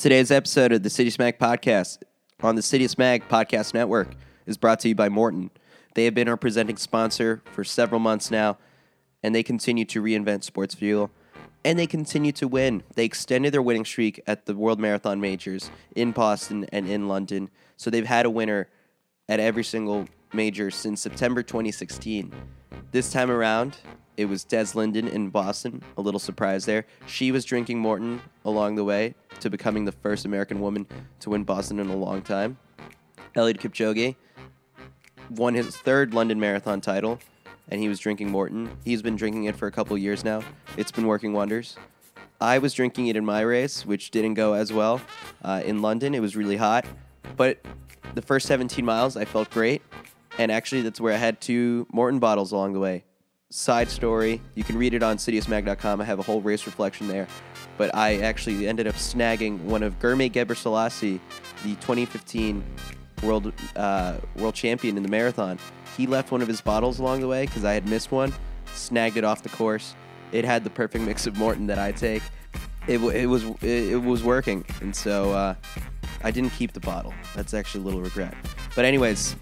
Today's episode of the Citius Mag podcast on the Citius Mag podcast network is brought to you by Maurten. They have been our presenting sponsor for several months now, and they continue to reinvent sports fuel. And they continue to win. They extended their winning streak at the World Marathon Majors in Boston and in London. So they've had a winner at every single major since September 2016. This time around, it was Des Linden in Boston. A little surprise there. She was drinking Maurten along the way to becoming the first American woman to win Boston in a long time. Eliud Kipchoge won his third London Marathon title, and he was drinking Maurten. He's been drinking it for a couple years now. It's been working wonders. I was drinking it in my race, which didn't go as well. Uh, in London, it was really hot, but the first 17 miles, I felt great. And actually, that's where I had two Maurten bottles along the way. Side story, you can read it on citiusmag.com. I have a whole race reflection there. But I actually ended up snagging one of Ghirmay Ghebreslassie, the 2015 world uh, world champion in the marathon. He left one of his bottles along the way because I had missed one, snagged it off the course. It had the perfect mix of Maurten that I take. It, it was it, it was working, and so uh, I didn't keep the bottle. That's actually a little regret. But anyways,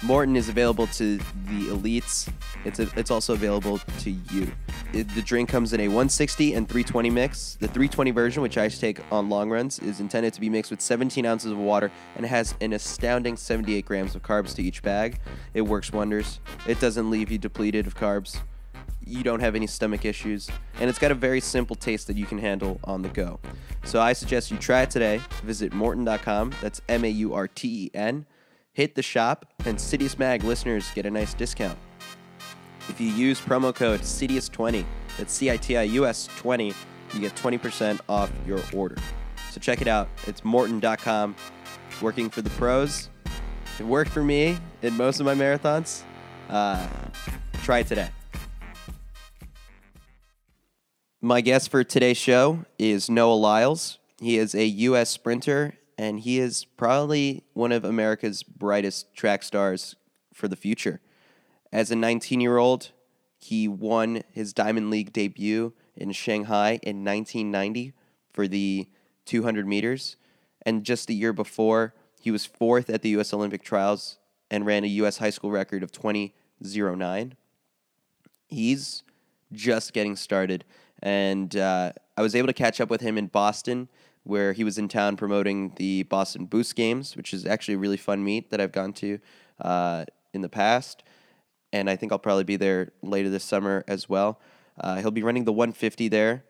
Maurten is available to the elites. It's a, it's also available to you. It, the drink comes in a 160 and 320 mix. The 320 version, which I take on long runs, is intended to be mixed with 17 ounces of water and has an astounding 78 grams of carbs to each bag. It works wonders. It doesn't leave you depleted of carbs. You don't have any stomach issues, and it's got a very simple taste that you can handle on the go. So I suggest you try it today. Visit Maurten.com. That's M A U R T E N hit the shop, and Citius Mag listeners get a nice discount. If you use promo code CITIUS20, that's C I T I U S 20, you get 20% off your order. So check it out. It's Maurten.com. Working for the pros. It worked for me in most of my marathons. Uh, try it today. My guest for today's show is Noah Lyles. He is a U.S. sprinter and he is probably one of America's brightest track stars for the future. As a 19 year old, he won his Diamond League debut in Shanghai in 1990 for the 200 meters. And just the year before, he was fourth at the U.S. Olympic trials and ran a U.S. high school record of 20.09. He's just getting started. And uh, I was able to catch up with him in Boston where he was in town promoting the Boston Boost Games, which is actually a really fun meet that I've gone to uh, in the past. And I think I'll probably be there later this summer as well. Uh, he'll be running the 150 there.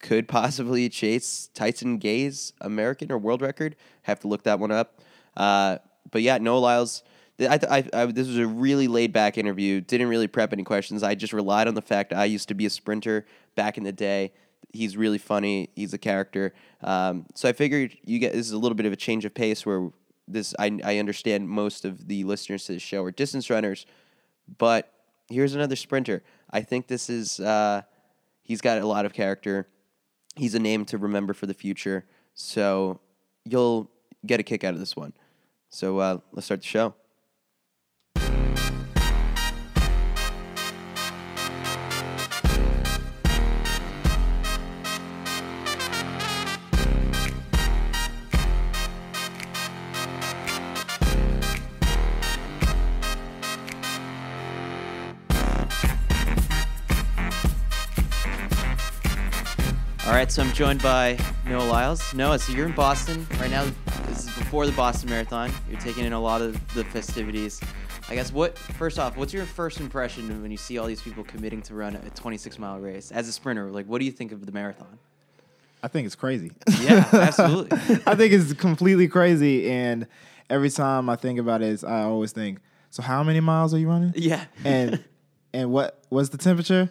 Could possibly chase Tyson Gay's American or world record. Have to look that one up. Uh, but yeah, Noah Lyles. I, I, I, this was a really laid back interview. Didn't really prep any questions. I just relied on the fact I used to be a sprinter back in the day he's really funny. He's a character. Um, so I figured you get this is a little bit of a change of pace where this I I understand most of the listeners to the show are distance runners, but here's another sprinter. I think this is uh, he's got a lot of character. He's a name to remember for the future. So you'll get a kick out of this one. So uh, let's start the show. Joined by Noah Lyles. Noah, so you're in Boston right now. This is before the Boston Marathon. You're taking in a lot of the festivities. I guess what first off, what's your first impression when you see all these people committing to run a 26 mile race as a sprinter? Like, what do you think of the marathon? I think it's crazy. Yeah, absolutely. I think it's completely crazy, and every time I think about it, I always think, so how many miles are you running? Yeah. And and what what's the temperature?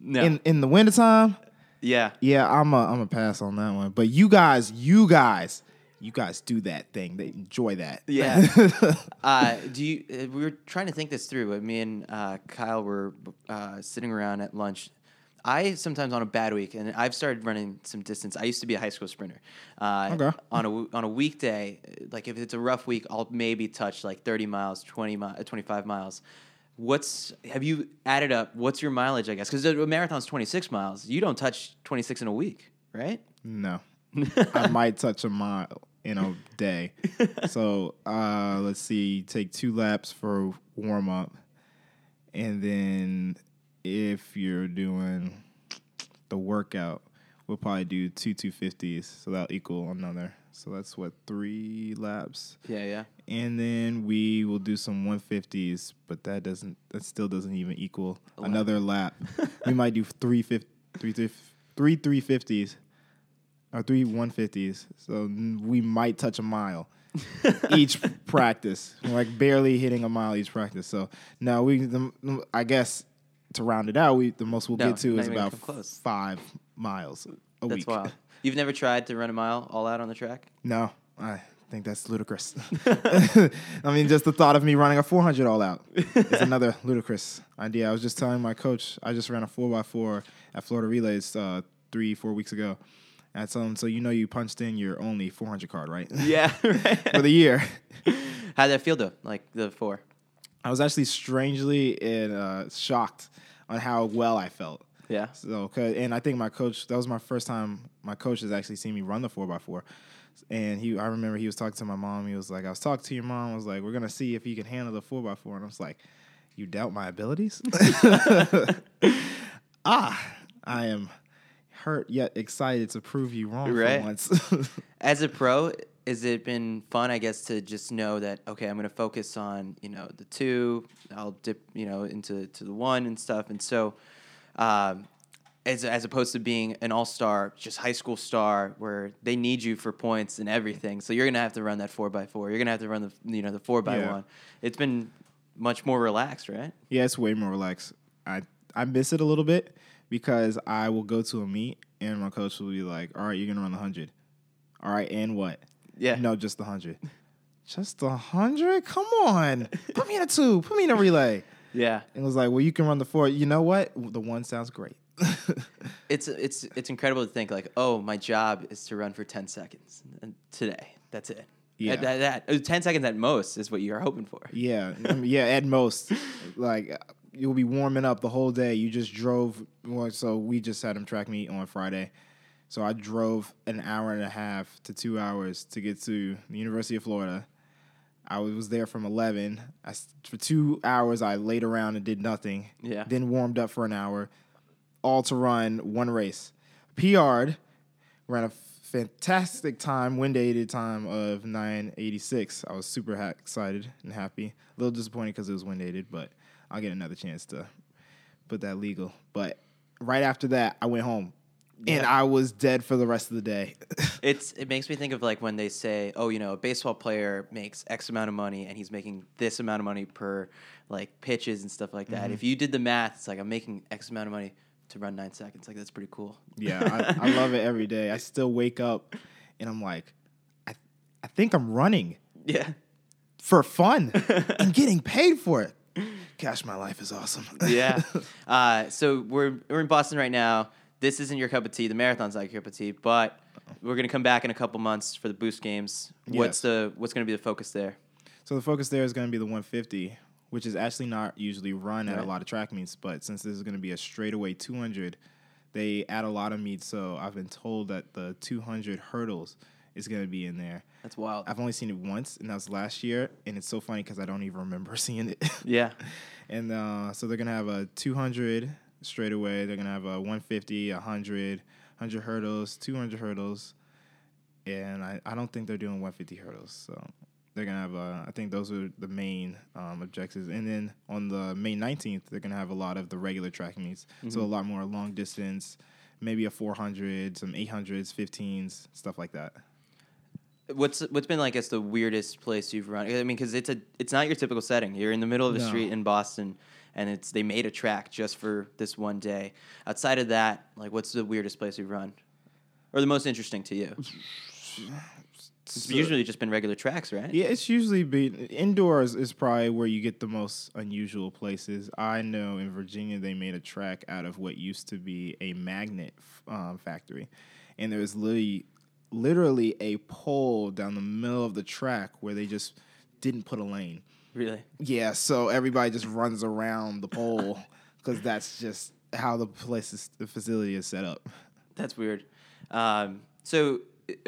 No. In in the wintertime? Yeah. Yeah, I'm a I'm a pass on that one. But you guys, you guys, you guys do that thing. They enjoy that. Yeah. uh, do you? Uh, we were trying to think this through. Me and uh, Kyle were uh, sitting around at lunch. I sometimes on a bad week, and I've started running some distance. I used to be a high school sprinter. Uh, Okay. On a w- on a weekday, like if it's a rough week, I'll maybe touch like thirty miles, twenty mi- uh, twenty five miles. What's have you added up? What's your mileage? I guess because a marathon's twenty six miles. You don't touch twenty six in a week, right? no. I might touch a mile in a day. so uh, let's see, take two laps for warm up, and then if you're doing the workout, we'll probably do two two fifties. So that'll equal another. So that's what three laps, Yeah, yeah. and then we will do some one fifties. But that doesn't. That still doesn't even equal Eleven. another lap. we might do three fif- three three three three fifties or three one fifties. So we might touch a mile each practice, like barely hitting a mile each practice. So now we. I guess to round it out, we the most we'll No, get to is about five miles a That's week. wild. You've never tried to run a mile all out on the track? No, I think that's ludicrous. I mean, just the thought of me running a 400 all out is another ludicrous idea. I was just telling my coach, I just ran a 4x4 at Florida Relays uh, three, four weeks ago. And I told him, so you know you punched in your only 400 card, right? Yeah. For the year. How'd that feel though? Like the four? I was actually strangely and uh, shocked on how well I felt. Yeah. So, 'cause- and I think my coach, that was my first time my coach has actually seen me run the four x four. And he, I remember he was talking to my mom. He was like, I was talking to your mom. I was like, we're going to see if you can handle the four x four. And I was like, you doubt my abilities? ah, I am hurt yet excited to prove you wrong Right. for once. As a pro, has it been fun, I guess, to just know that okay, I'm going to focus on you know the two. I'll dip you know into to the one and stuff, and so um, as as opposed to being an all star, just high school star, where they need you for points and everything. So you're going to have to run that four by four. You're going to have to run the you know the four by Yeah. one. It's been much more relaxed, right? Yeah, it's way more relaxed. I I miss it a little bit because I will go to a meet and my coach will be like, "All right, you're gonna run the hundred. All right, and what? Yeah. No, just the hundred. Just the hundred? Come on, put me in a two. Put me in a relay." Yeah. And it was like, "Well, you can run the four. You know what? The one sounds great." it's it's it's incredible to think like, oh, my job is to run for ten seconds today. That's it. Yeah. At- at- that- uh, ten seconds at most is what you're hoping for. Yeah, I mean, yeah. At most, like you'll be warming up the whole day. You just drove. Well, so we just had him track meet on Friday. So I drove an hour and a half to two hours to get to the University of Florida. I was there from eleven. I s for two hours, I laid around and did nothing. Yeah. Then warmed up for an hour, all to run one race. PR'd, ran a fantastic time, wind aided time of 986. I was super ha- excited and happy. A little disappointed because it was wind aided, but I'll get another chance to put that legal. But right after that, I went home and I was dead for the rest of the day. It's it makes me think of like when they say, oh, you know, a baseball player makes X amount of money and he's making this amount of money per like pitches and stuff like that. If you did the math, it's like I'm making X amount of money to run nine seconds. Like that's pretty cool. yeah, I, I love it every day. I still wake up and I'm like, I, I think I'm running Yeah. for fun and getting paid for it. Gosh, my life is awesome. yeah. Uh, so we're we're in Boston right now. This isn't your cup of tea. The marathon's not your cup of tea, but we're gonna come back in a couple months for the Boost Games. What's Yes. the what's gonna be the focus there? So the focus there is going to be the 150, which is actually not usually run at Right. a lot of track meets, but since this is going to be a straightaway 200, they add a lot of meets. So I've been told that the 200 hurdles is going to be in there. That's wild. I've only seen it once, and that was last year, and it's so funny because I don't even remember seeing it. yeah. and uh, so they're gonna have a 200 straight away. They're gonna have a 150, 100, 100 hurdles, 200 hurdles, and I, I don't think they're doing 150 hurdles. So they're gonna have a. I think those are the main um, objectives. And then on the May 19th, they're gonna have a lot of the regular track meets. So a lot more long distance, maybe a 400, some 800s, 15s, stuff like that. What's what's been like? I guess the weirdest place you've run. I mean, because it's a it's not your typical setting. You're in the middle of the No. street in Boston, and it's they made a track just for this one day. Outside of that, like, what's the weirdest place you've run, or the most interesting to you? It's So- usually just been regular tracks, right? Yeah, it's usually been indoors is probably where you get the most unusual places. I know in Virginia they made a track out of what used to be a magnet um, factory, and there was literally literally a pole down the middle of the track where they just didn't put a lane. Really? Yeah, so everybody just runs around the pole because that's just how the place is, the facility is set up. That's weird. Um, so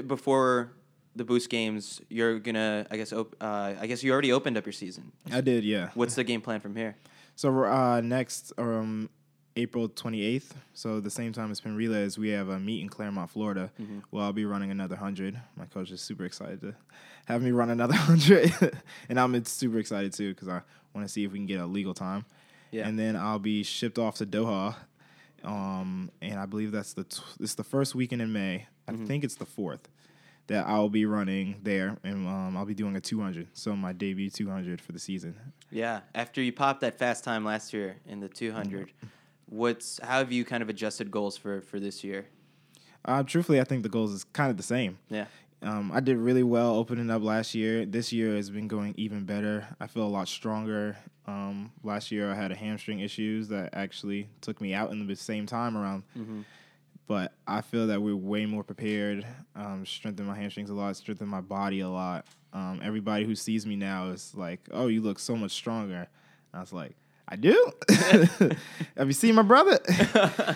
before the boost games, you're gonna, I guess, op- uh, I guess you already opened up your season. I did, yeah. What's the game plan from here? So uh, next, um, April 28th, so the same time as Penn Relays, we have a meet in Clermont, Florida. Mm-hmm. Well, I'll be running another 100. My coach is super excited to have me run another 100. and I'm super excited too because I want to see if we can get a legal time. Yeah. And then I'll be shipped off to Doha. Um, and I believe that's the t- it's the first weekend in May. I Mm-hmm. think it's the fourth that I'll be running there, and um, I'll be doing a 200. So my debut 200 for the season. Yeah, after you popped that fast time last year in the 200, what's how have you kind of adjusted goals for for this year? Uh, truthfully, I think the goals is kind of the same. Yeah. Um, I did really well opening up last year. This year has been going even better. I feel a lot stronger. Um, last year I had a hamstring issues that actually took me out in the same time around. But I feel that we're way more prepared. Um, strengthened my hamstrings a lot. Strengthened my body a lot. Um, everybody who sees me now is like, "Oh, you look so much stronger." I was like, "I do." Have you seen my brother?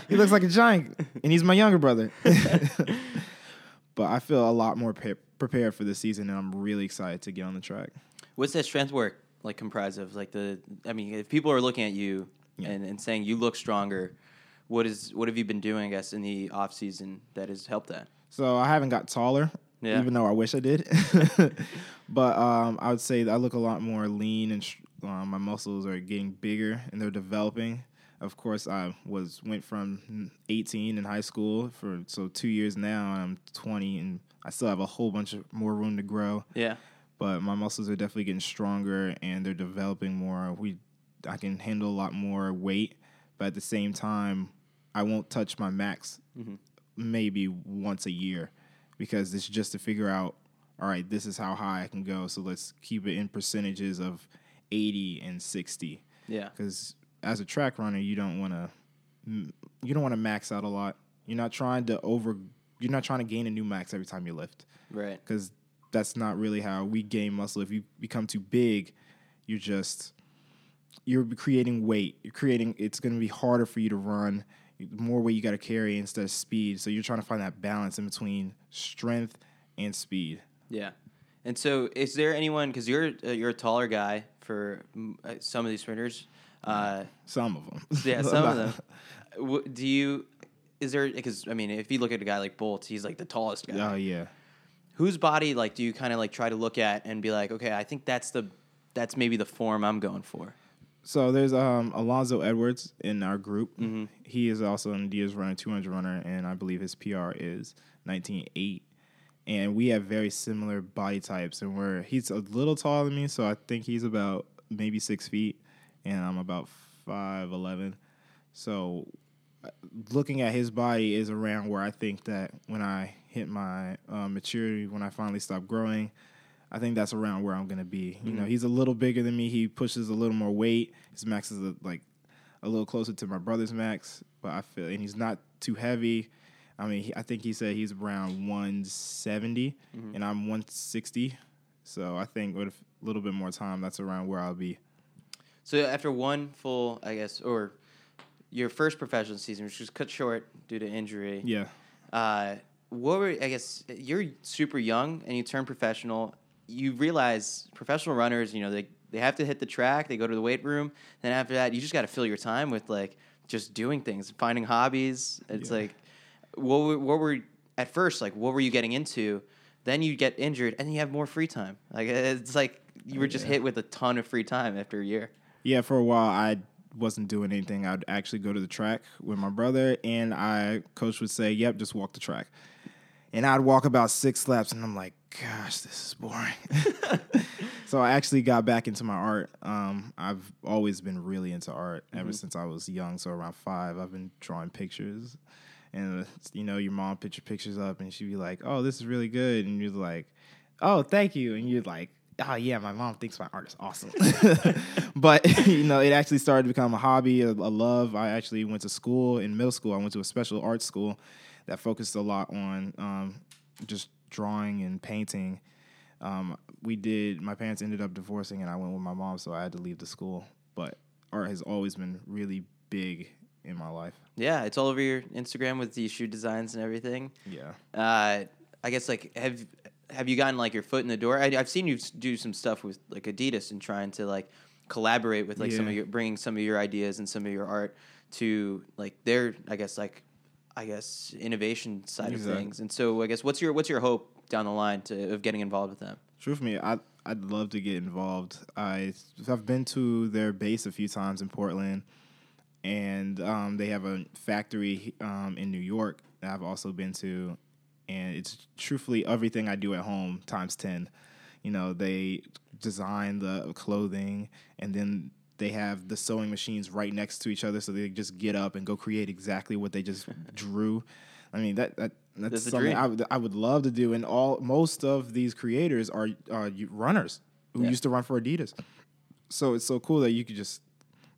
he looks like a giant, and he's my younger brother. but I feel a lot more pre- prepared for this season, and I'm really excited to get on the track. What's that strength work like comprised of? Like the, I mean, if people are looking at you Yeah. and, and saying you look stronger, what is what have you been doing? I guess in the off season that has helped that. So I haven't got taller, Yeah. even though I wish I did. but um, I would say that I look a lot more lean, and sh- um, my muscles are getting bigger and they're developing. Of course, I was went from 18 in high school for so two years now, and I'm 20, and I still have a whole bunch of more room to grow. Yeah. But my muscles are definitely getting stronger, and they're developing more. We, I can handle a lot more weight, but at the same time, I won't touch my max maybe once a year because it's just to figure out all right this is how high i can go so let's keep it in percentages of 80 and 60 Yeah. because as a track runner you don't want to you don't want to max out a lot you're not trying to over you're not trying to gain a new max every time you lift Right. because that's not really how we gain muscle if you become too big you're just you're creating weight you're creating it's going to be harder for you to run more weight you got to carry instead of speed so you're trying to find that balance in between strength and speed Yeah. And so, is there anyone? Because you're uh, you're a taller guy for uh, some of these sprinters. Uh, some of them yeah, some of them. Do you? Is there? Because I mean, if you look at a guy like Bolt, he's like the tallest guy. oh yeah Whose body like do you kind of like try to look at and be like, okay, I think that's the that's maybe the form I'm going for. So there's um Alonso Edwards in our group. Mm-hmm. He is also an Adidas runner, 200 runner, and I believe his PR is 19.8. And we have very similar body types, and we're he's a little taller than me, so I think he's about maybe six feet, and I'm about five eleven. So uh, looking at his body is around where I think that when I hit my uh, maturity, when I finally stop growing, I think that's around where I'm gonna be. You know, he's a little bigger than me. He pushes a little more weight. His max is a, like a little closer to my brother's max, but I feel and he's not too heavy. I mean, he, I think he said he's around 170, and I'm 160. So I think with a little bit more time, that's around where I'll be. So after one full, I guess, or your first professional season, which was cut short due to injury. Yeah. Uh, what were I guess you're super young and you turn professional. You realize professional runners, you know, they they have to hit the track. They go to the weight room. Then after that, you just got to fill your time with like just doing things, finding hobbies. It's Yeah. like what were, what were at first like what were you getting into? Then you get injured and you have more free time. Like it's like you were just Yeah. hit with a ton of free time after a year. Yeah, for a while I wasn't doing anything. I'd actually go to the track with my brother, and I coach would say, "Yep, just walk the track." And I'd walk about six laps, and I'm like, "Gosh, this is boring." so I actually got back into my art. Um, I've always been really into art ever since I was young. So around five, I've been drawing pictures, and you know, your mom put your pictures up, and she'd be like, "Oh, this is really good," and you're like, "Oh, thank you," and you're like, oh yeah, my mom thinks my art is awesome. but you know, it actually started to become a hobby, a, a love. I actually went to school in middle school. I went to a special arts school that focused a lot on um, just drawing and painting. Um, we did. My parents ended up divorcing, and I went with my mom, so I had to leave the school. But art has always been really big in my life. Yeah, it's all over your Instagram with the shoe designs and everything. Yeah. Uh, I guess like have have you gotten like your foot in the door? I, I've seen you do some stuff with like Adidas and trying to like collaborate with like some of your bringing some of your ideas and some of your art to like their I guess like I guess innovation side of things. And so I guess what's your what's your hope down the line to of getting involved with them? Truth me, I I'd love to get involved. I I've been to their base a few times in Portland, and um, they have a factory um, in New York that I've also been to, and it's truthfully everything I do at home times ten. You know, they design the clothing, and then they have the sewing machines right next to each other, so they just get up and go create exactly what they just drew. I mean that that that's That's something. I would I would love to do. And all most of these creators are uh, runners who Yeah. used to run for Adidas. So it's so cool that you could just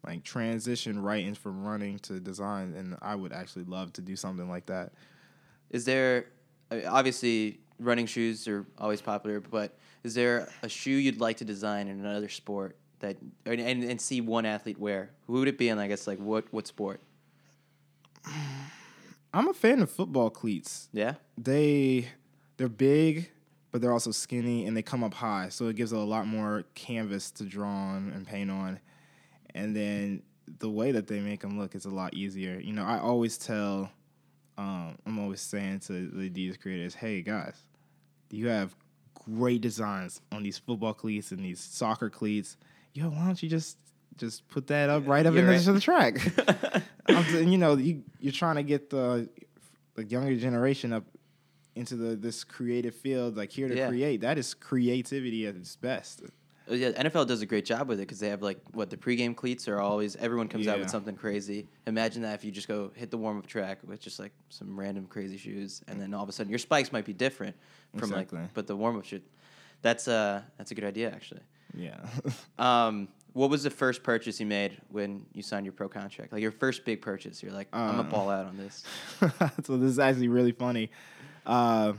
like transition right in from running to design. And I would actually love to do something like that. Is there uh, obviously running shoes are always popular, but is there a shoe you'd like to design in another sport that and, and, and see one athlete wear? Who would it be? And I guess like what what sport? I'm a fan of football cleats. Yeah. They they're big, but they're also skinny and they come up high, so it gives a lot more canvas to draw on and paint on. And then the way that they make them look is a lot easier. You know, I always tell, um, I'm always saying to the Adidas creators, "Hey guys, you have great designs on these football cleats and these soccer cleats. Yo, why don't you just just put that up right up You're in right. the track?" I'm you know, you you're trying to get the the younger generation up into the this creative field, like here to Yeah. create. That is creativity at its best. Oh, Yeah, NFL does a great job with it because they have like what the pregame cleats are always. Everyone comes out with something crazy. Imagine that if you just go hit the warm up track with just like some random crazy shoes, and then all of a sudden your spikes might be different from Exactly. like, but the warm up should. That's uh that's a good idea actually. Yeah. Um, what was the first purchase you made when you signed your pro contract? Like your first big purchase. You're like, I'm gonna Uh, ball out on this. so this is actually really funny. Uh,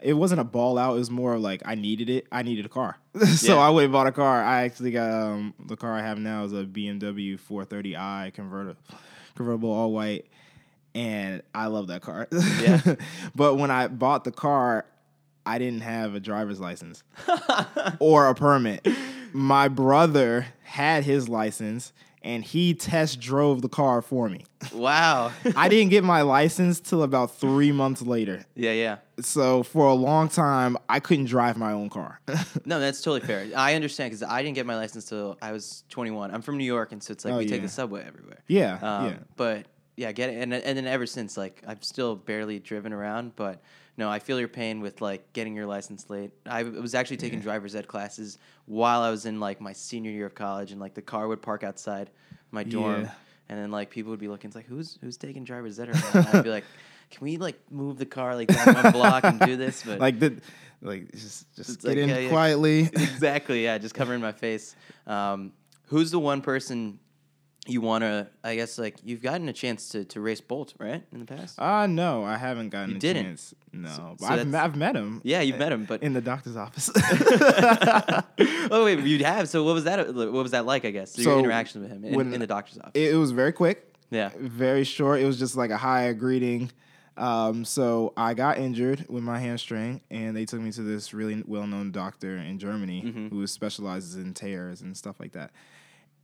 it wasn't a ball out. It was more like I needed it. I needed a car, so Yeah. I went and bought a car. I actually got um, the car I have now is a BMW 430i convertible, convertible all white, and I love that car. Yeah. but when I bought the car, I didn't have a driver's license or a permit. My brother had his license, and he test drove the car for me. Wow. I didn't get my license till about three months later. yeah, yeah. So for a long time, I couldn't drive my own car. No, that's totally fair. I understand because I didn't get my license till I was 21. I'm from New York, and so it's like Oh, we take the subway everywhere. yeah, Um, yeah. But yeah, get it. And and then ever since, like I've still barely driven around, but no, I feel your pain with like getting your license late. I was actually taking driver's ed classes while I was in like my senior year of college, and like the car would park outside my dorm, Yeah. and then like people would be looking, it's like who's who's taking driver's ed? Right now? And I'd be like, can we like move the car like down one block and do this? But Like the, like just just It's get like, in yeah, yeah. quietly. exactly. Yeah, just covering my face. Um, who's the one person you want to? I guess like you've gotten a chance to to race Bolt, right, in the past. Uh no, I haven't gotten You a didn't? chance. No, So- but so I've, met, I've met him. yeah, you've met him, but in the doctor's office. oh wait, you'd have. So what was that? What was that like? I guess your So, interaction with him in, in the doctor's office. it, was very quick. yeah. very short. It was just like a high greeting. Um, so I got injured with my hamstring, and they took me to this really well-known doctor in Germany Mm-hmm. who specializes in tears and stuff like that.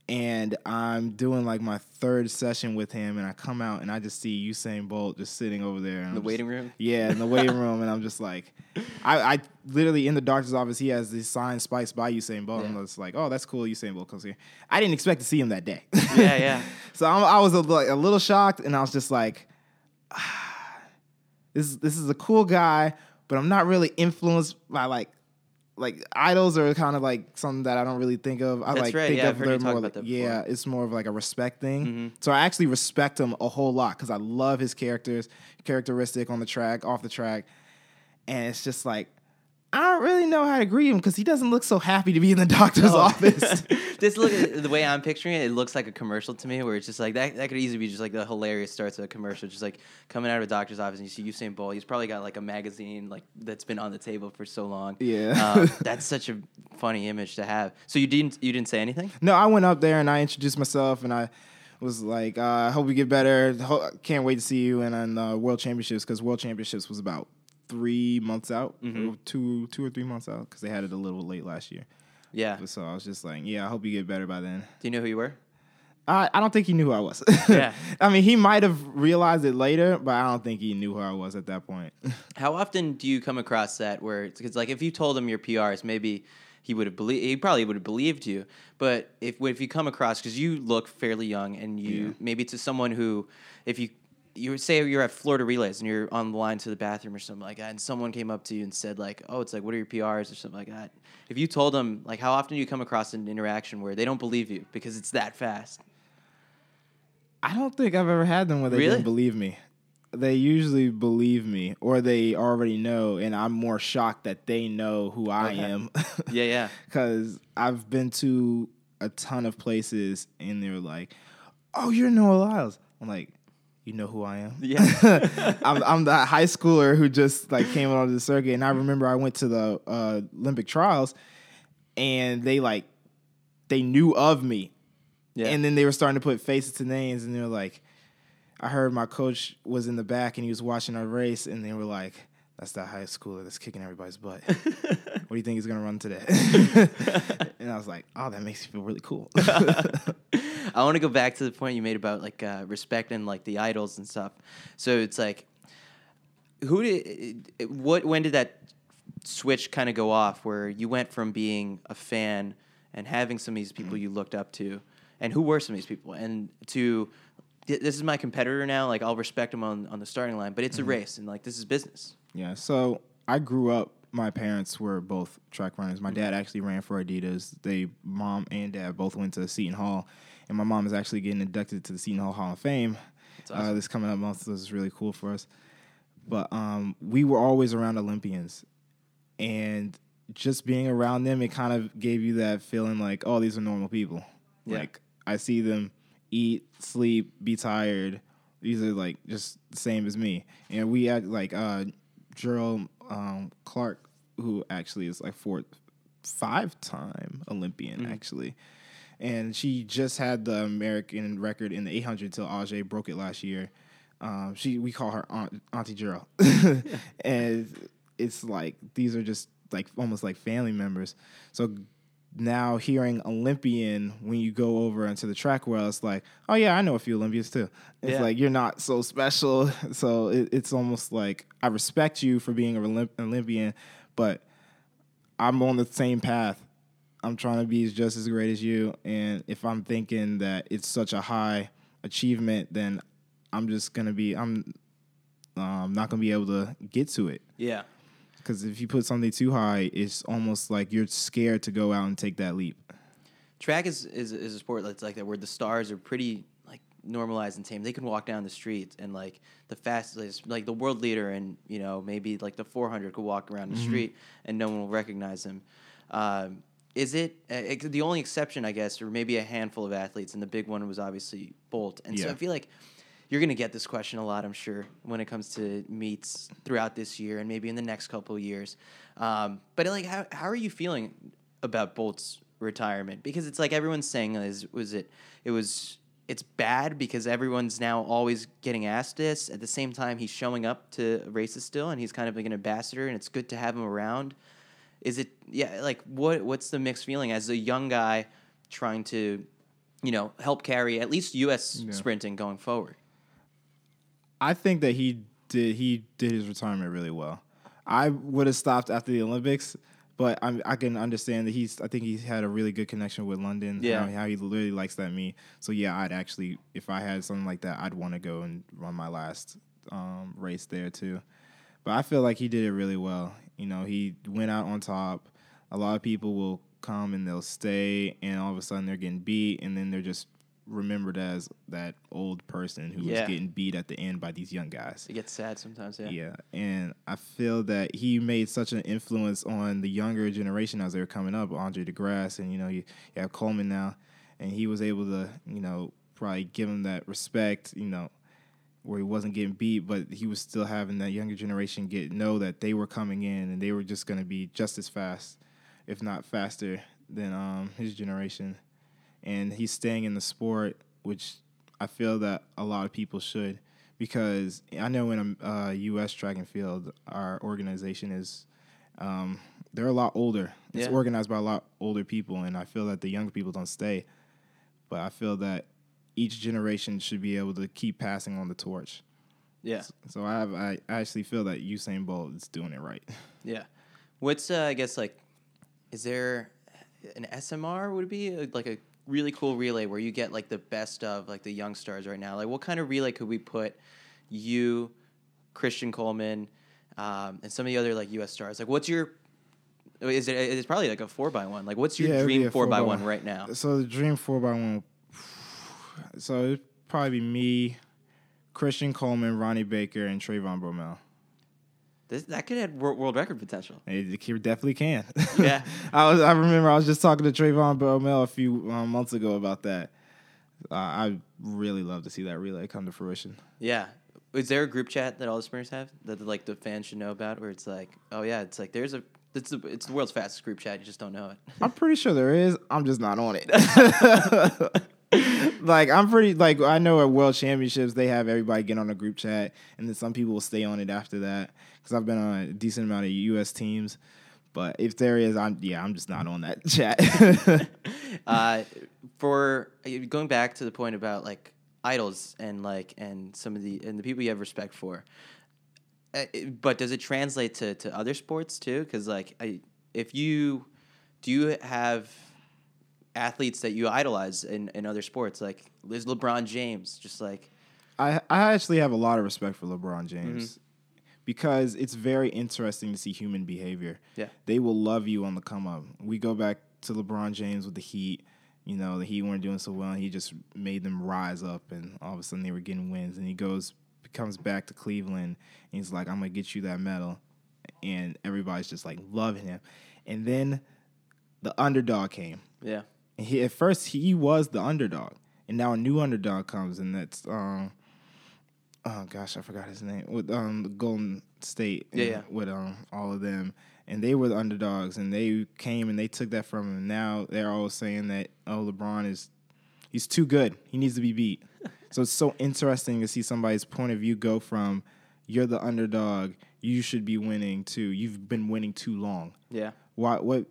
And I'm doing like my third session with him, and I come out and I just see Usain Bolt just sitting over there in the waiting room. Yeah, in the waiting room, and I'm just like, I, I literally in the doctor's office, he has these signed spikes by Usain Bolt. Yeah. I'm just like, oh, that's cool. Usain Bolt comes here. I didn't expect to see him that day. Yeah, yeah. So I'm, I was a, like, a little shocked, and I was just like, ah, "This this is a cool guy, but I'm not really influenced by like like idols are kind of like something that I don't really think of. I That's like right, think yeah, of I've heard they're you talk more about like yeah. Mm-hmm. it's more of like a respect thing. So I actually respect him a whole lot because I love his characters, characteristic on the track, off the track, and it's just like. I don't really know how to greet him because he doesn't look so happy to be in the doctor's Oh. office. Just look at the way I'm picturing it. It looks like a commercial to me, where it's just like that. That could easily be just like the hilarious starts of a commercial, just like coming out of a doctor's office and you see Usain Bolt. He's probably got like a magazine like that's been on the table for so long. Yeah. um, that's such a funny image to have. So you didn't you didn't say anything? No, I went up there and I introduced myself and I was like, uh, "I hope you get better. Ho- Can't wait to see you." And on uh, World Championships because World Championships was about three months out, Mhm. two two or three months out, because they had it a little late last year. Yeah. So I was just like, yeah, I hope you get better by then. Do you know who you were? I, I don't think he knew who I was. Yeah. I mean, he might have realized it later, but I don't think he knew who I was at that point. How often do you come across that where it's because like if you told him your PRs, maybe he would have believed he probably would have believed you. But if if you come across because you look fairly young and you Yeah. maybe to someone who if you you say you're at Florida Relays and you're on the line to the bathroom or something like that, and someone came up to you and said like, "Oh, it's like what are your PRs or something like that." If you told them like, how often do you come across an interaction where they don't believe you because it's that fast? I don't think I've ever had them where they Really? didn't believe me. They usually believe me, or they already know, and I'm more shocked that they know who I Okay. am. Yeah, yeah. Because I've been to a ton of places, and they're like, "Oh, you're Noah Lyles." I'm like, "You know who I am?" Yeah. I'm, I'm the high schooler who just like came onto the circuit, and I remember I went to the uh, Olympic trials, and they like they knew of me, Yeah. and then they were starting to put faces to names, and they were like, I heard my coach was in the back and he was watching our race, and they were like, "That's that high schooler that's kicking everybody's butt. what do you think he's gonna run today?" and I was like, "Oh, that makes me feel really cool." I want to go back to the point you made about like uh, respect and like the idols and stuff. So it's like, who did what? When did that switch kind of go off? Where you went from being a fan and having some of these people you looked up to, and who were some of these people, and to this is my competitor now. Like I'll respect him on on the starting line, but it's a race, and like this is business. Yeah, so I grew up. My parents were both track runners. My dad actually ran for Adidas. They, mom and dad, both went to Seton Hall, and my mom is actually getting inducted to the Seton Hall Hall of Fame. That's awesome. Uh, this coming up month, so this is really cool for us. But um, we were always around Olympians, and just being around them, it kind of gave you that feeling like, oh, these are normal people. Yeah. Like I see them eat, sleep, be tired. These are like just the same as me. And we had like uh Jearl um, Clark, who actually is like four five time Olympian actually. And she just had the American record in the 800 until Ajee' broke it last year. Um, she we call her Aunt, Auntie Jearl, and it's like these are just like almost like family members. So now hearing Olympian when you go over into the track world, it's like, oh yeah, I know a few Olympians too. It's Yeah. like you're not so special. So it, it's almost like I respect you for being an Olymp- Olympian, but I'm on the same path. I'm trying to be just as great as you, and if I'm thinking that it's such a high achievement, then I'm just gonna be I'm um, not gonna be able to get to it. Yeah. Because if you put something too high, it's almost like you're scared to go out and take that leap. Track is, is is a sport that's like that where the stars are pretty like normalized and tame. They can walk down the street and like the fastest like the world leader and you know maybe like the 400 could walk around the street and no one will recognize him. Um, is it uh, the only exception, I guess, or maybe a handful of athletes, and the big one was obviously Bolt. And so I feel like you're going to get this question a lot, I'm sure, when it comes to meets throughout this year and maybe in the next couple of years. Um, but like, how how are you feeling about Bolt's retirement? Because it's like everyone's saying is was it it was it's bad because everyone's now always getting asked this. At the same time, he's showing up to races still, and he's kind of like an ambassador, and it's good to have him around. Is it yeah? Like what what's the mixed feeling as a young guy trying to, you know, help carry at least U.S. Yeah. sprinting going forward? I think that he did he did his retirement really well. I would have stopped after the Olympics, but I'm, I can understand that he's. I think he's had a really good connection with London. Yeah. how, how he really likes that meet. So yeah, I'd actually, if I had something like that, I'd want to go and run my last um, race there too. But I feel like he did it really well. You know, he went out on top. A lot of people will come and they'll stay, and all of a sudden they're getting beat, and then they're just remembered as that old person who Yeah. was getting beat at the end by these young guys. It gets sad sometimes. Yeah. Yeah, and I feel that he made such an influence on the younger generation as they were coming up. Andre De Grasse, and you know, you, you have Coleman now, and he was able to, you know, probably give him that respect, you know, where he wasn't getting beat, but he was still having that younger generation get know that they were coming in and they were just going to be just as fast, if not faster, than um, his generation. And he's staying in the sport, which I feel that a lot of people should because I know in a uh, U.S. track and field, our organization is um, they're a lot older. It's Yeah. organized by a lot older people, and I feel that the younger people don't stay. But I feel that each generation should be able to keep passing on the torch. Yeah. So I have I actually feel that Usain Bolt is doing it right. Yeah. What's uh, I guess like, is there an SMR? Would it be uh, like a really cool relay where you get like the best of like the young stars right now? Like, what kind of relay could we put you, Christian Coleman, um, and some of the other like U.S. stars? Like, what's your is it? It's probably like a four by one. Like, what's your Yeah, dream a four by 4x1. one right now? So the dream four by one. So it'd probably be me, Christian Coleman, Ronnie Baker, and Trayvon Bromell. This, that could have wor- world record potential. It, it definitely can. Yeah. I was. I remember I was just talking to Trayvon Bromell a few um, months ago about that. Uh, I really love to see that relay come to fruition. Yeah. Is there a group chat that all the sprinters have that like the fans should know about? Where it's like, oh yeah, it's like there's a it's the it's the world's fastest group chat. You just don't know it. I'm pretty sure there is. I'm just not on it. like I'm pretty like I know at World Championships they have everybody get on a group chat, and then some people will stay on it after that. Because I've been on a decent amount of U.S. teams, but if there is, I'm yeah, I'm just not on that chat. uh, for uh, going back to the point about like idols and like and some of the and the people you have respect for. Uh, but does it translate to, to other sports too? Because like, I, if you do you have athletes that you idolize in, in other sports? Like, is LeBron James just like I I actually have a lot of respect for LeBron mm-hmm. James because it's very interesting to see human behavior. Yeah. They will love you on the come up. We go back to LeBron James with the Heat. You know, the Heat weren't doing so well, and he just made them rise up, and all of a sudden they were getting wins. And he goes, comes back to Cleveland, and he's like, "I'm gonna get you that medal," and everybody's just like loving him. And then the underdog came, yeah and he, at first he was the underdog, and now a new underdog comes, and that's um, oh gosh, I forgot his name with um the Golden State, Yeah, and yeah. with um all of them, and they were the underdogs, and they came and they took that from him. Now they're all saying that oh LeBron is he's too good, he needs to be beat. so it's so interesting to see somebody's point of view go from you're the underdog, you should be winning too. You've been winning too long yeah why what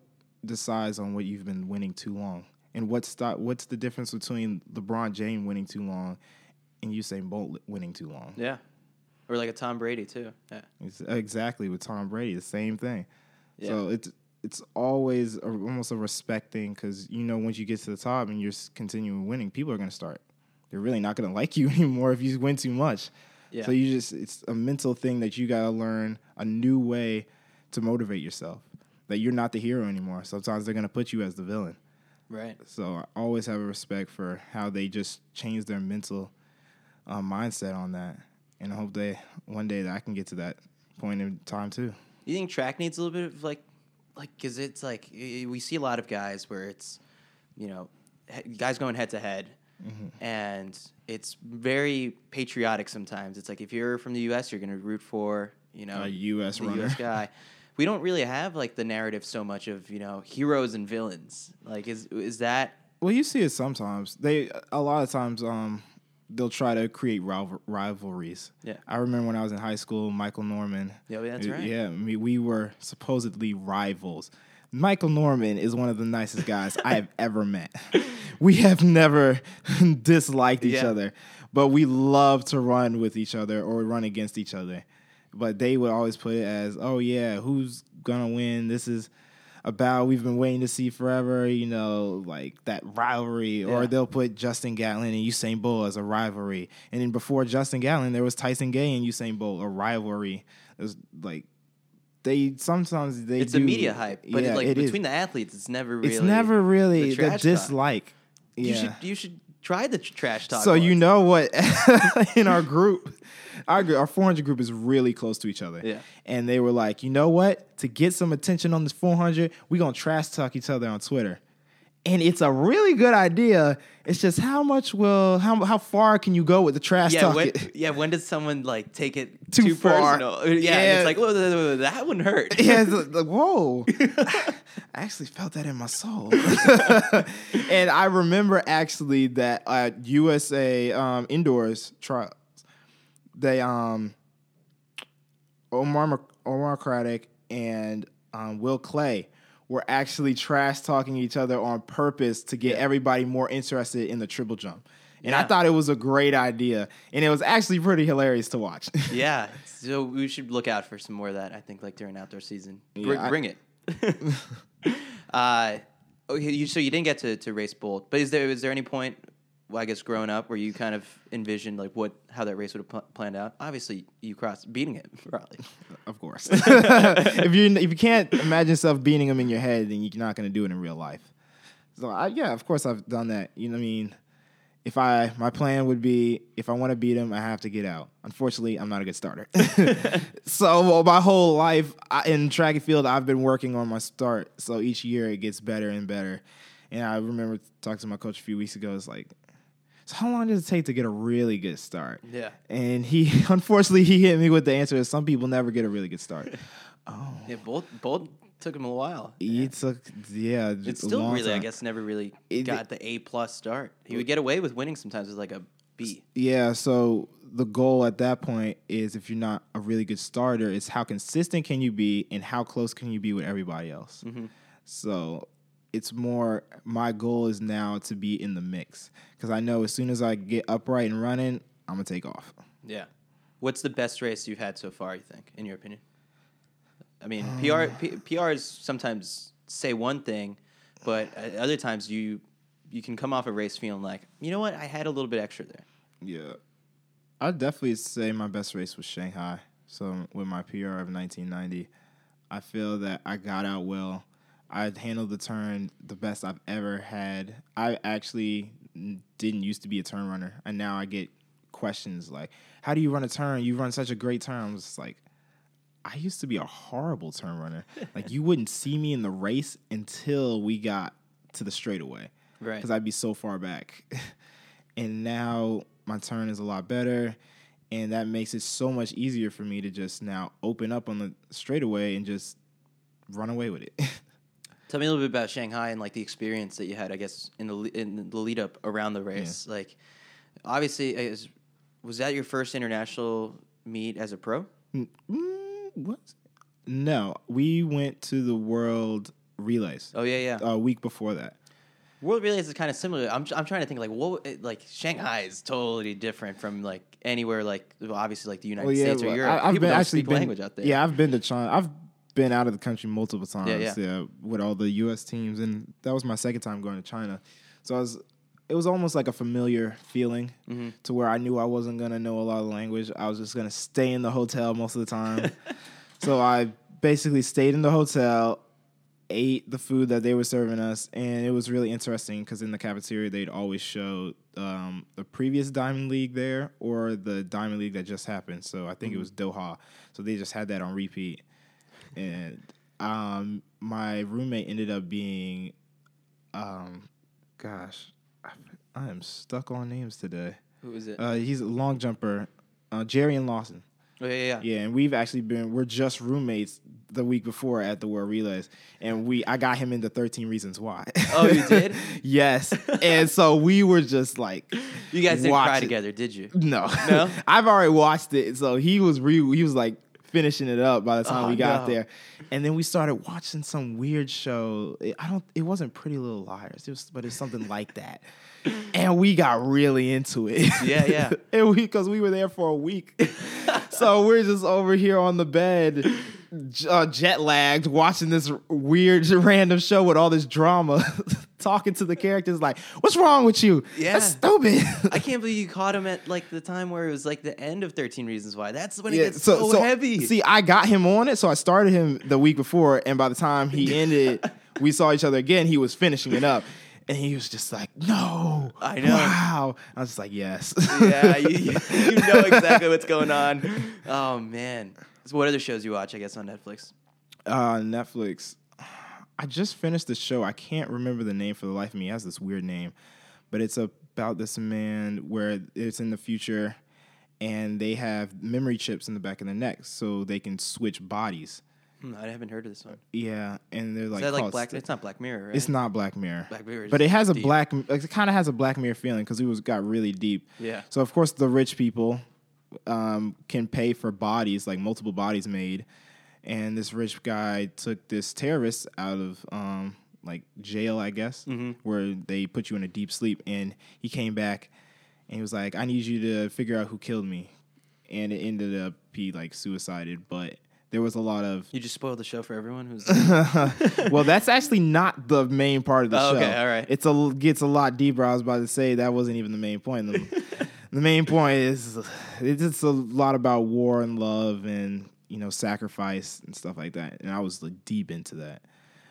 decides on what you've been winning too long? And what's stop what's the difference between LeBron James winning too long and Usain Bolt winning too long? Yeah, or like a Tom Brady too. Yeah. It's exactly with Tom Brady the same thing. Yeah. so it's it's always a, almost a respect thing because you know once you get to the top and you're continuing winning people are going to start. They're really not going to like you anymore if you win too much. Yeah. so you just it's a mental thing that you got to learn a new way to motivate yourself that you're not the hero anymore sometimes they're going to put you as the villain right. so I always have a respect for how they just change their mental um, mindset on that, and I hope they one day that I can get to that point in time too. You think track needs a little bit of like, like, cause it's like we see a lot of guys where it's, you know, guys going head to head, and it's very patriotic sometimes. It's like if you're from the U.S., you're gonna root for, you know, A U.S. the runner. U.S. guy. We don't really have like the narrative so much of you know heroes and villains. Like, is is that Well, you see it sometimes. They a lot of times um they'll try to create rival- rivalries. Yeah. I remember when I was in high school, Michael Norman. Yeah, that's right. Yeah, we, we were supposedly rivals. Michael Norman is one of the nicest guys I have ever met. We have never disliked each Yeah. other, but we love to run with each other or run against each other. But they would always put it as, "Oh yeah, who's gonna win? This is a battle we've been waiting to see forever." You know, like that rivalry. Or they'll put Justin Gatlin and Usain Bolt as a rivalry. And then before Justin Gatlin, there was Tyson Gay and Usain Bolt, a rivalry. It was like they sometimes they it's do, a media hype? But yeah, like it is. between the athletes, it's never really. it's never really the the, talk. dislike. You yeah. should you should try the tr- trash talk. So you know what? in our group, our our 400 group is really close to each other. Yeah. And they were like, you know what? To get some attention on this 400, we gonna trash talk each other on Twitter. And it's a really good idea. It's just how much will how how far can you go with the trash Yeah, talk? when, yeah. When does someone like take it Too too, far. personal? Yeah, Yeah. it's like, whoa, that wouldn't hurt. yeah, it's like, whoa. I actually felt that in my soul. and I remember actually that at USA um, indoors trials, they um Omar Omar Craddock and um, Will Clay were actually trash talking each other on purpose to get everybody more interested in the triple jump. And I thought it was a great idea, and it was actually pretty hilarious to watch. Yeah, so we should look out for some more of that. I think like during outdoor season. Br- Yeah, I- bring it. uh, okay, you, so you didn't get to, to race Bolt, but is there is there any point, I guess growing up, where you kind of envisioned like what how that race would have pl- planned out? Obviously, you crossed beating him probably. of course, if you if you can't imagine yourself beating him in your head, then you're not going to do it in real life. So I, yeah, of course I've done that. You know what I mean? If I my plan would be if I want to beat him, I have to get out. Unfortunately, I'm not a good starter. so well, my whole life I, in track and field, I've been working on my start. So each year it gets better and better. And I remember talking to my coach a few weeks ago. It's like, so how long does it take to get a really good start? Yeah. And he unfortunately he hit me with the answer: is some people never get a really good start. Yeah, both both took him a while. He took yeah. It's still really, I guess, never really It- got the A plus start. He would get away with winning sometimes with like a B. Yeah, so the goal at that point is if you're not a really good starter, is how consistent can you be and how close can you be with everybody else. Mm-hmm. So it's more my goal is now to be in the mix because I know as soon as I get upright and running, I'm gonna take off. Yeah. What's the best race you've had so far? You think, in your opinion? I mean, PR P, PRs sometimes say one thing, but other times you you can come off a race feeling like, you know what, I had a little bit extra there. Yeah, I'd definitely say my best race was Shanghai. So with my PR of 1990, I feel that I got out well. I handled the turn the best I've ever had. I actually didn't used to be a turn runner, and now I get questions like, "How do you run a turn? You run such a great turn." I'm just like, I used to be a horrible turn runner. like you wouldn't see me in the race until we got to the straightaway Right. because I'd be so far back. and now my turn is a lot better, and that makes it so much easier for me to just now open up on the straightaway and just run away with it. Tell me a little bit about Shanghai and like the experience that you had, I guess, in the in the lead up around the race. Like, obviously, is, was that your first international meet as a pro? Mm, what? No, we went to the World Relays Oh yeah, yeah. a week before that. World Relays is kind of similar. I'm I'm trying to think like what like Shanghai is totally different from like anywhere like well, obviously like the United States or well, Europe. I- I've People been actually been, language out there. Yeah, I've been to China. I've been out of the country multiple times. yeah. with all the U.S. teams, and that was my second time going to China. So I was, it was almost like a familiar feeling Mm-hmm. to where I knew I wasn't gonna know a lot of language. I was just gonna stay in the hotel most of the time. so I basically stayed in the hotel. Ate the food that they were serving us, and it was really interesting because in the cafeteria they'd always show um, the previous Diamond League there or the Diamond League that just happened. So I think it was Doha. So they just had that on repeat, and um, my roommate ended up being, um, gosh, I, I am stuck on names today. Who is it? Uh, he's a long jumper, uh, Jarrion Lawson. oh yeah, yeah. Yeah, and we've actually been we're just roommates the week before at the World Relays, and we I got him into Thirteen Reasons Why. Oh, you did? yes, and so we were just like, You guys didn't cry it. together, did you? no, No? I've already watched it, so he was re he was like finishing it up by the time Oh, we got no. there, and then we started watching some weird show. It- I don't, it wasn't Pretty Little Liars, it was, but it's something like that, and we got really into it. Yeah, yeah. and we because we were there for a week, so we're just over here on the bed. Uh, jet lagged, watching this weird random show with all this drama, talking to the characters like, "What's wrong with you? Yeah. That's stupid." I can't believe you caught him at like the time where it was like the end of Thirteen Reasons Why. That's when it gets so, heavy. See, I got him on it, so I started him the week before, and by the time he ended, we saw each other again. He was finishing it up, and he was just like, "No, I know. Wow." I was just like, "Yes." yeah, you you know exactly what's going on. Oh man. So what other shows you watch? I guess on Netflix. uh, Netflix. I just finished the show. I can't remember the name for the life of me. It has this weird name, but it's about this man where it's in the future, and they have memory chips in the back of their neck, so they can switch bodies. Hmm, I haven't heard of this one. Yeah, and they're like Is that like Black? It's not Black Mirror, right? It's not Black Mirror. Black Mirror but it has a deep. black. It kind of has a Black Mirror feeling because it was got really deep. Yeah. So of course the rich people um, can pay for bodies, like multiple bodies made. And this rich guy took this terrorist out of um, like jail, I guess, where they put you in a deep sleep. And he came back and he was like, I need you to figure out who killed me. And it ended up he like suicided, but there was a lot of You just spoiled the show for everyone who's. well, that's actually not the main part of the Oh, show. okay, all right. It's a gets a lot deeper. I was about to say that wasn't even the main point. The, main point is it's a lot about war and love and you know sacrifice and stuff like that. And I was like, deep into that.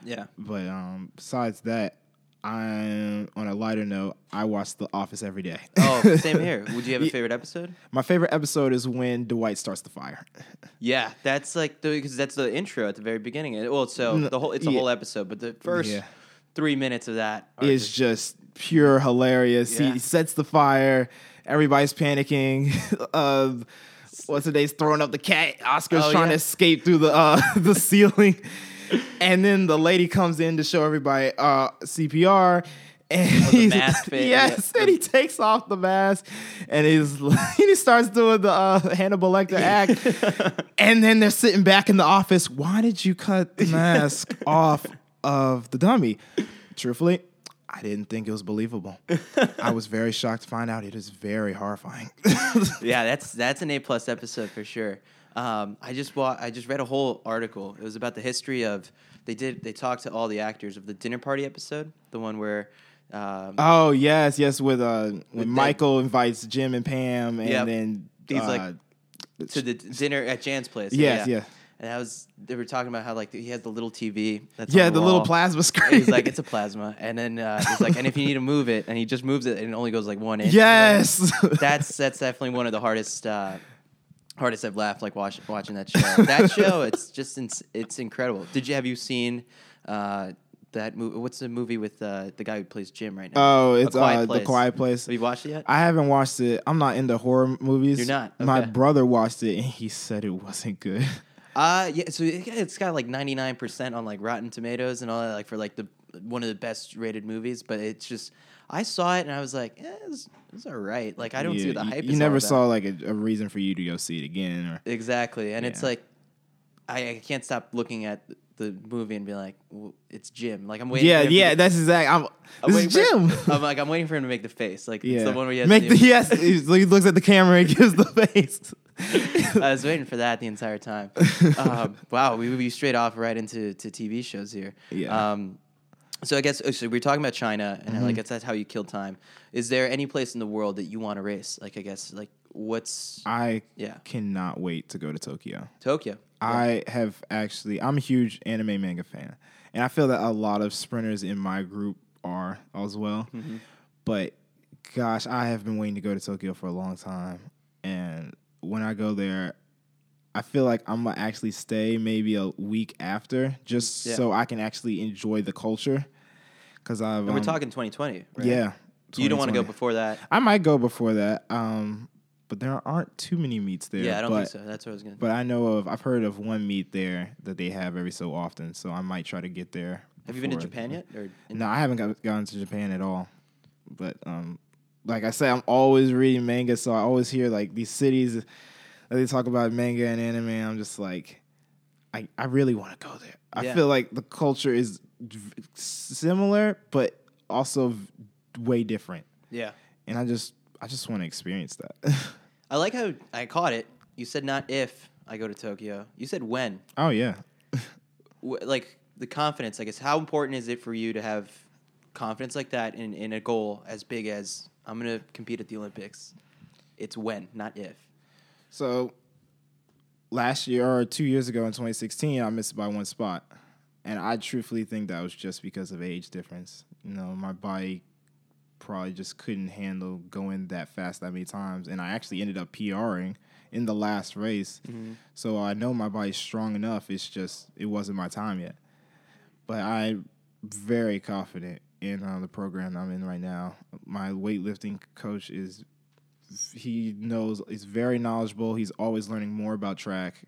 yeah. But um, besides that, I'm on a lighter note. I watch The Office every day. Oh, same here. Would you have a favorite episode? My favorite episode is when Dwight starts the fire. Yeah, that's like the because that's the intro at the very beginning. Well, so the whole it's a yeah. whole episode, but the first Yeah. three minutes of that is just- just pure hilarious. Yeah. He sets the fire. Everybody's panicking. uh, what's name? Throwing up the cat. Oscar's Oh, trying yeah. to escape through the uh, the ceiling, and then the lady comes in to show everybody uh, CPR. And mask fit, yes, yeah. and he takes off the mask, and he's and he starts doing the uh, Hannibal Lecter act, and then they're sitting back in the office. Why did you cut the mask off of the dummy? Truthfully, I didn't think it was believable. I was very shocked to find out it is very horrifying. yeah, that's that's an A plus episode for sure. Um, I just wa- I just read a whole article. It was about the history of they did they talked to all the actors of the dinner party episode, the one where um, oh yes, yes. With uh, when With Michael invites Jim and Pam, and Yep. then He's uh, like, to the dinner at Jan's place. Yes, yeah. And I was they were talking about how like he has the little TV. That's yeah, on the little plasma screen. He's like, it's a plasma, and then uh, he's like, and if you need to move it, and he just moves it, and it only goes like one inch. yes. that's that's definitely one of the hardest uh, hardest I've laughed like watch, watching that show. that show, it's just ins- it's incredible. Did you have you seen uh, that movie? What's the movie with uh, the guy who plays Jim right now? oh, it's uh, the Quiet Place. Have you watched it yet? I haven't watched it. I'm not into horror movies. You're not? My brother watched it and he said it wasn't good. Uh yeah, so it- it's got like 99% on like Rotten Tomatoes and all that like for like the one of the best rated movies, but it's just I saw it and I was like, eh, it's, it's all right. Like I don't see Yeah, the hype You never saw like a, a reason for you to go see it again, or Exactly. And it's like I, I can't stop looking at the movie and be like, well, it's Jim. Like I'm waiting yeah, for him yeah. to, that's exact. I'm, I'm this is Jim. I'm like I'm waiting for him to make the face. Like it's yeah, the one where he has make the the, yes. He looks at the camera and gives the face. I was waiting for that the entire time. Um, wow, we would be straight off right into to TV shows here. Yeah. Um, so I guess oh, so. We're talking about China, and Mm-hmm. I guess that's how you kill time. Is there any place in the world that you want to race? Like I guess like what's I Yeah. cannot wait to go to Tokyo. Tokyo? I have actually. I'm a huge anime manga fan, and I feel that a lot of sprinters in my group are as well. Mm-hmm. But gosh, I have been waiting to go to Tokyo for a long time, and when I go there, I feel like I'm gonna actually stay maybe a week after, just Yeah. so I can actually enjoy the culture. Because I've And we're um, talking 2020. Right? yeah. You don't want to go before that. I might go before that, um, but there aren't too many meets there. Yeah, I don't but, think so. That's what I was gonna. But I know of, I've heard of one meet there that they have every so often, so I might try to get there. Have you been to Japan yet? Or No, I haven't got, gone to Japan at all. But um, like I said, I'm always reading manga, so I always hear like these cities that they talk about manga and anime. And I'm just like, I I really want to go there. I Yeah. feel like the culture is similar, but also way different, Yeah. and I just I just want to experience that. I like how I caught it. You said not if I go to Tokyo. You said when. oh yeah. Like the confidence. I guess how important is it for you to have confidence like that in in a goal as big as I'm gonna compete at the Olympics? It's when, not if. So last year or two years ago in 2016, I missed by one spot. And I truthfully think that was just because of age difference. You know, my body probably just couldn't handle going that fast that many times. And I actually ended up PRing in the last race. Mm-hmm. So I know my body's strong enough. It's just, it wasn't my time yet. But I'm very confident in uh, the program I'm in right now. My weightlifting coach is he knows he's very knowledgeable. He's always learning more about track,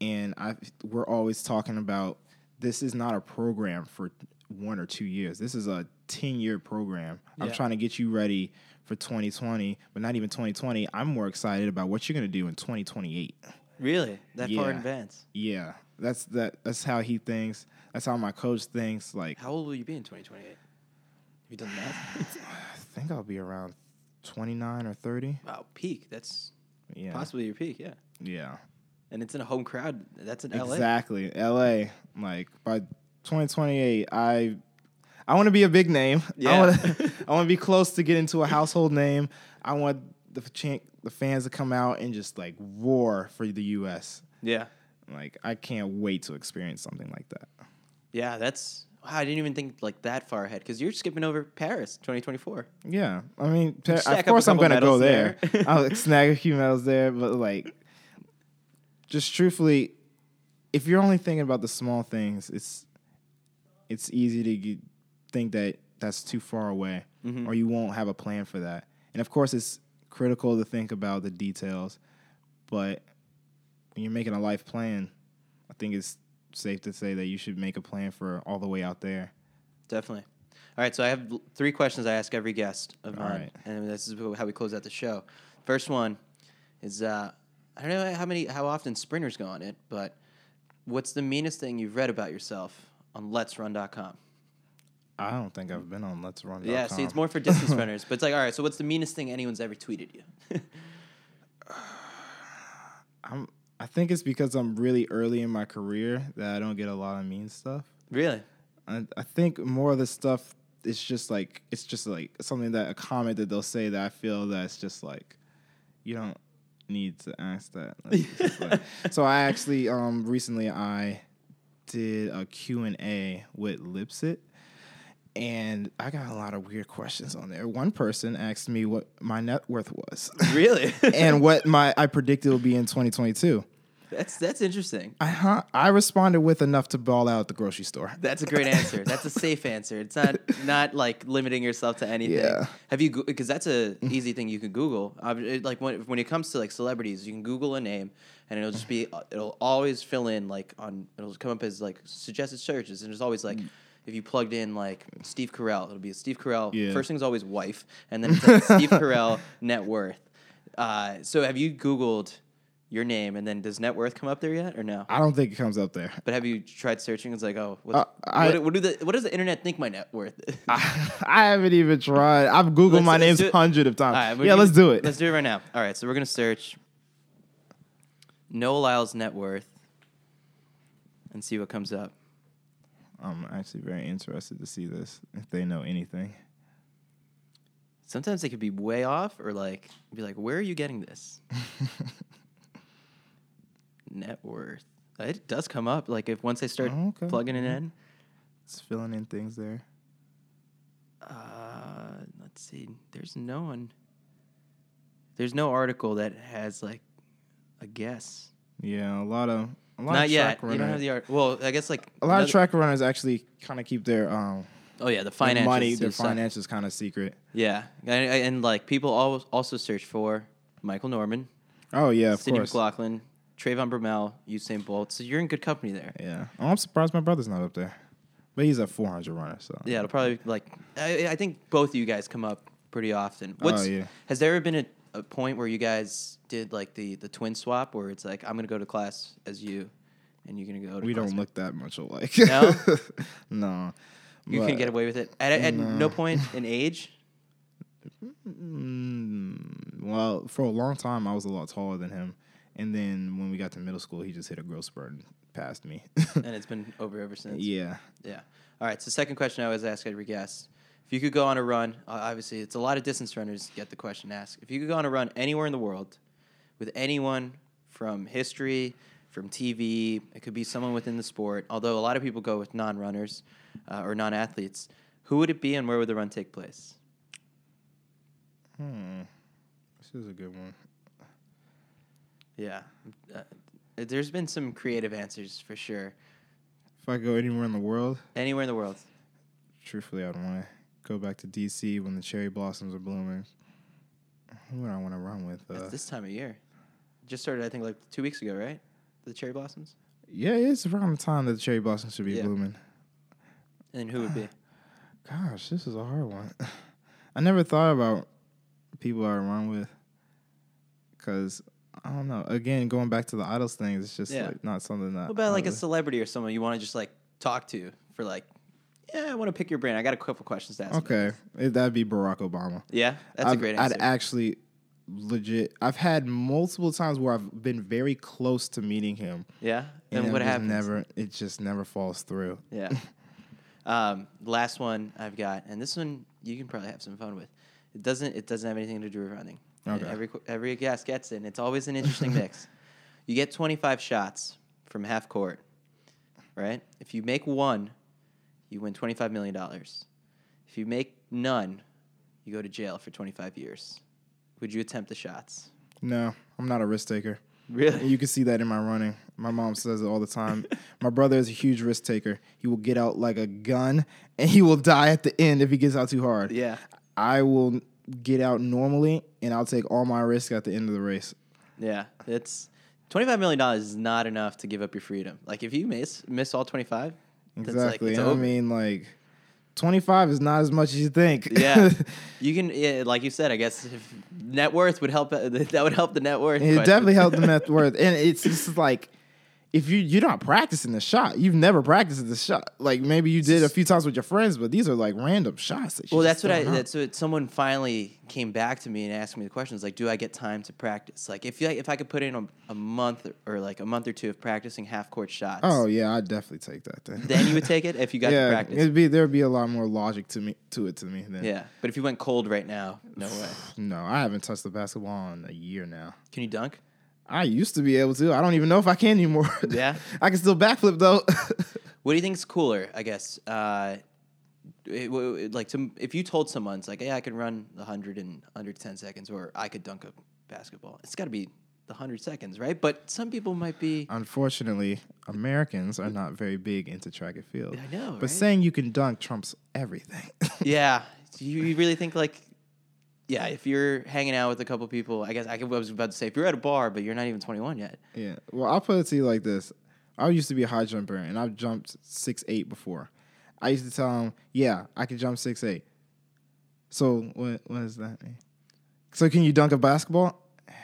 and I we're always talking about this is not a program for one or two years. This is a 10 year program. I'm trying to get you ready for 2020, but not even 2020. I'm more excited about what you're going to do in 2028. Really? That far in Yeah. advance? Yeah. That's that that's how he thinks. That's how my coach thinks like How old will you be in 2028? Have you done that? I think I'll be around 29 or 30. wow, peak. That's Yeah. possibly your peak, yeah. Yeah. And it's in a home crowd. That's in LA. Exactly. LA. Like by 2028, I I want to be a big name. Yeah. I want to I want to be close to getting to a household name. I want the chan- the fans to come out and just like roar for the US. Yeah. Like I can't wait to experience something like that. Yeah, that's wow, I didn't even think like that far ahead because you're skipping over Paris 2024. Yeah. I mean, pa- of course I'm going to go there. there. I'll like, snag a few medals there, but like just truthfully if you're only thinking about the small things, it's it's easy to get, think that that's too far away Mm-hmm. or you won't have a plan for that. And of course, it's critical to think about the details, but when you're making a life plan, I think it's safe to say that you should make a plan for all the way out there. Definitely. All right, so I have three questions I ask every guest of mine, right. and this is how we close out the show. First one is uh, I don't know how many how often sprinters go on it, but what's the meanest thing you've read about yourself on Let's LetsRun.com? I don't think I've been on Let's Run. Yeah, see, it's more for distance runners, but it's like, all right, so what's the meanest thing anyone's ever tweeted you? I'm. I think it's because I'm really early in my career that I don't get a lot of mean stuff. really? I, I think more of the stuff is just like it's just like something that a comment that they'll say that I feel that's just like you don't need to ask that. Like, like- so I actually um recently I did a Q and A with Lipsit. And I got a lot of weird questions on there. One person asked me what my net worth was Really? and what my I predicted would be in 2022. That's that's interesting. I huh, I responded with enough to ball out at the grocery store. That's a great answer. That's a safe answer. It's not not like limiting yourself to anything. Yeah. Have you because that's a easy thing you can Google. Like when when it comes to like celebrities, you can Google a name and it'll just be uh, it'll always fill in like on it'll come up as like suggested searches and there's always like. If you plugged in like Steve Carell, it'll be a Steve Carell. Yeah. First thing's always wife, and then it's like Steve Carell net worth. Uh, so have you Googled your name, and then does net worth come up there yet, or no? I don't think it comes up there. But have you tried searching? It's like, oh, what's, Uh, I- what, what do the what does the internet think my net worth? is? I, I haven't even tried. I've googled Let's- my let's names do it. hundred of times. Right, we're yeah, gonna- let's do it. Let's do it right now. All right, so we're gonna search Noah Lyles net worth and see what comes up. I'm actually very interested to see this if they know anything. Sometimes they could be way off, or like be like, where are you getting this net worth? It does come up. Like if once they start Oh, okay. plugging it in. It's filling in things there. Uh, let's see. There's no one. There's no article that has like a guess. Yeah, a lot of a lot Not of yet. track You runners. don't have the art. Well, I guess like a lot another- of track runners actually kind of keep their um Oh yeah, the their finances. money, their the side. finances kind of secret. Yeah, and, and like people always also search for Michael Norman, Oh yeah, of course. McLaughlin, Trayvon Bromell, Usain Bolt. So you're in good company there. Yeah, oh, I'm surprised my brother's not up there, but he's a 400 runner. So Yeah, it'll probably like I, I think both of you guys come up pretty often. What's, Oh, yeah. Has there ever been a, a point where you guys did like the the twin swap, where it's like I'm gonna go to class as you, and you're gonna go. to we don't look that much alike. No? no. You can get away with it at, at no. No. point in age. Mm, well, for a long time, I was a lot taller than him, and then when we got to middle school, he just hit a growth spurt and passed me. and it's been over ever since. yeah. Yeah. All right. So second question I always ask every guest: If you could go on a run, obviously it's a lot of distance runners get the question asked. If you could go on a run anywhere in the world, with anyone from history, from TV, it could be someone within the sport. Although a lot of people go with non-runners uh, or non-athletes, who would it be, and where would the run take place? Hmm. This is a good one. Yeah. Uh, there's been some creative answers for sure. If I go anywhere in the world, Anywhere in the world. truthfully, I'd want to go back to DC when the cherry blossoms are blooming. Who would I want to run with? Uh, It's this time of year. Just started, I think, like two weeks ago, right? The cherry blossoms. yeah, it's around the time that the cherry blossoms should be Yeah. blooming. And who would be? Gosh, this is a hard one. I never thought about people I run with because I don't know. Again, going back to the idols thing, it's just Yeah. like not something that. What about I like a really- celebrity or someone you want to just like talk to for like, yeah, I want to pick your brain. I got a couple questions to ask. Okay, it, that'd be Barack Obama. Yeah, that's a I've- great answer. I'd actually legit. I've had multiple times where I've been very close to meeting him, yeah. and And it what just happens? Never, it just never falls through. Yeah. um, last one I've got, and this one you can probably have some fun with. It doesn't. It doesn't have anything to do with running. Okay. Every every guest gets it. and It's always an interesting mix. You get 25 shots from half court, right? If you make one, you win 25 million dollars. If you make none, you go to jail for 25 years. Would you attempt the shots? No, I'm not a risk taker. Really? You can see that in my running. My mom says it all the time. my brother is a huge risk taker. He will get out like a gun, and he will die at the end if he gets out too hard. Yeah. I will get out normally, and I'll take all my risk at the end of the race. Yeah. It's 25 million dollars is not enough to give up your freedom. Like if you miss miss all 25, that's like, Exactly. it's I mean, like, 25 is not as much as you think. Yeah, you can. Yeah, like you said, I guess if net worth would help. That would help the net worth. it definitely helped the net worth. And it's just like, if you you're not practicing the shot, you've never practiced the shot. Like maybe you did a few times with your friends, but these are like random shots. That Well, that's what I. don't. That's what someone finally came back to me and asked me the questions like, "Do I get time to practice? Like, if you, if I could put in a, a month or like a month or two of practicing half court shots, Oh yeah, I'd definitely take that then. then you would take it if you got to yeah, practice. it'd be there'd be a lot more logic to me to it to me than yeah, but if you went cold right now, no way. no. I haven't touched the basketball in a year now. Can you dunk? I used to be able to. I don't even know if I can anymore. Yeah? I can still backflip though. What do you think is cooler? I guess, uh, it, w- like to, if you told someone, it's like, "Hey, I can run the hundred in under ten seconds," or "I could dunk a basketball." It's got to be the hundred seconds, right? But some people might be. Unfortunately, Americans are not very big into track and field. I know, But right? saying you can dunk trumps everything. yeah, do you really think like? Yeah, if you're hanging out with a couple people, I guess I could- I was about to say if you're at a bar but you're not even 21 yet. yeah. Well, I'll put it to you like this. I used to be a high jumper, and I've jumped six eight before. I used to tell them, "Yeah, I can jump six eight. So what? What does that mean? So can you dunk a basketball?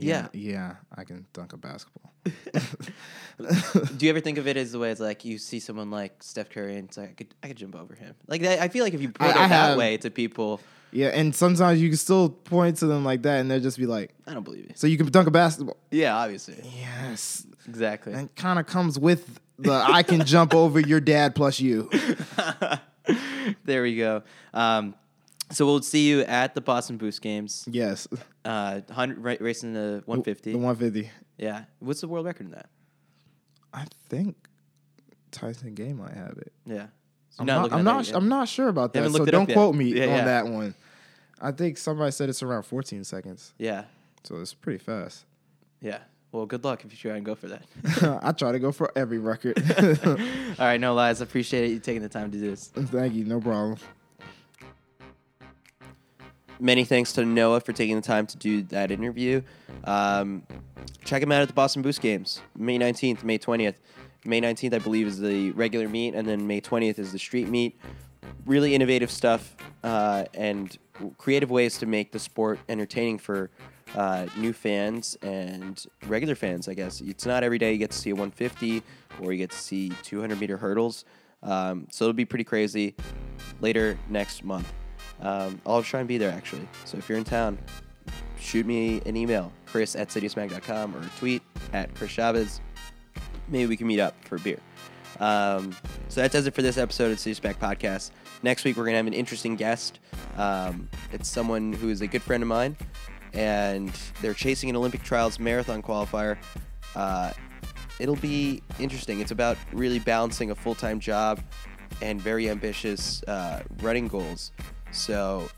Yeah. yeah, I can dunk a basketball. Do you ever think of it as the way it's like you see someone like Steph Curry and it's like I could I could jump over him? Like I feel like if you put I- it I that have- way to people, Yeah, and sometimes you can still point to them like that, and they'll just be like, I don't believe you. "So you can dunk a basketball?" Yeah, obviously, Yes, exactly. and kind of comes with the I can jump over your dad plus you. there we go. Um, so we'll see you at the Boston Boost Games. Yes, Uh, 100, ra- racing the 150. The 150. yeah. What's the world record in that? I think Tyson Gay might have it. Yeah. I'm not. I'm not. I'm not sure about that. So don't yet. quote me Yeah, on yeah. that one. I think somebody said it's around 14 seconds, Yeah. so it's pretty fast. Yeah. Well, good luck if you try and go for that. I try to go for every record. All right, Noah Lyles. I appreciate it you taking the time to do this. Thank you. No problem. Many thanks to Noah for taking the time to do that interview. Um, check him out at the Boston Boost Games, May 19th, May 20th. May 19th, I believe, is the regular meet, and then May 20th is the street meet. Really innovative stuff uh, and creative ways to make the sport entertaining for uh, new fans and regular fans, I guess. It's not every day you get to see a 150 or you get to see 200 meter hurdles. Um, so it'll be pretty crazy later next month. Um, I'll try and be there actually. So if you're in town, shoot me an email, chris at citiusmag.com or tweet at Chris Chavez. Maybe we can meet up for a beer. Um, so that does it for this episode of Citius Mag Podcast. Next week, we're going to have an interesting guest. Um, it's someone who is a good friend of mine, and they're chasing an Olympic trials marathon qualifier. Uh, it'll be interesting. It's about really balancing a full time job and very ambitious uh, running goals. So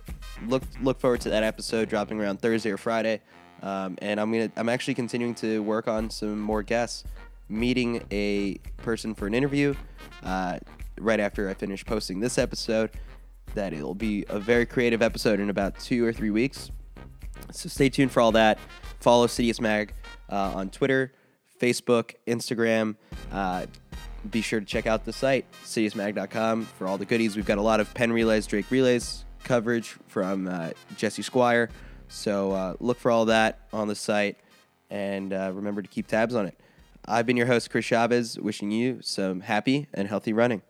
look look forward to that episode dropping around Thursday or Friday. Um, and I'm gonna I'm actually continuing to work on some more guests, meeting a person for an interview uh, right after I finish posting this episode. That it'll be a very creative episode in about two or three weeks. So stay tuned for all that. Follow Citius Mag uh, on Twitter, Facebook, Instagram. Uh, be sure to check out the site, citiusmag.com, for all the goodies. We've got a lot of Penn relays, Drake relays coverage from uh, Jesse Squire. So uh, look for all that on the site and uh, remember to keep tabs on it. I've been your host, Chris Chavez, wishing you some happy and healthy running.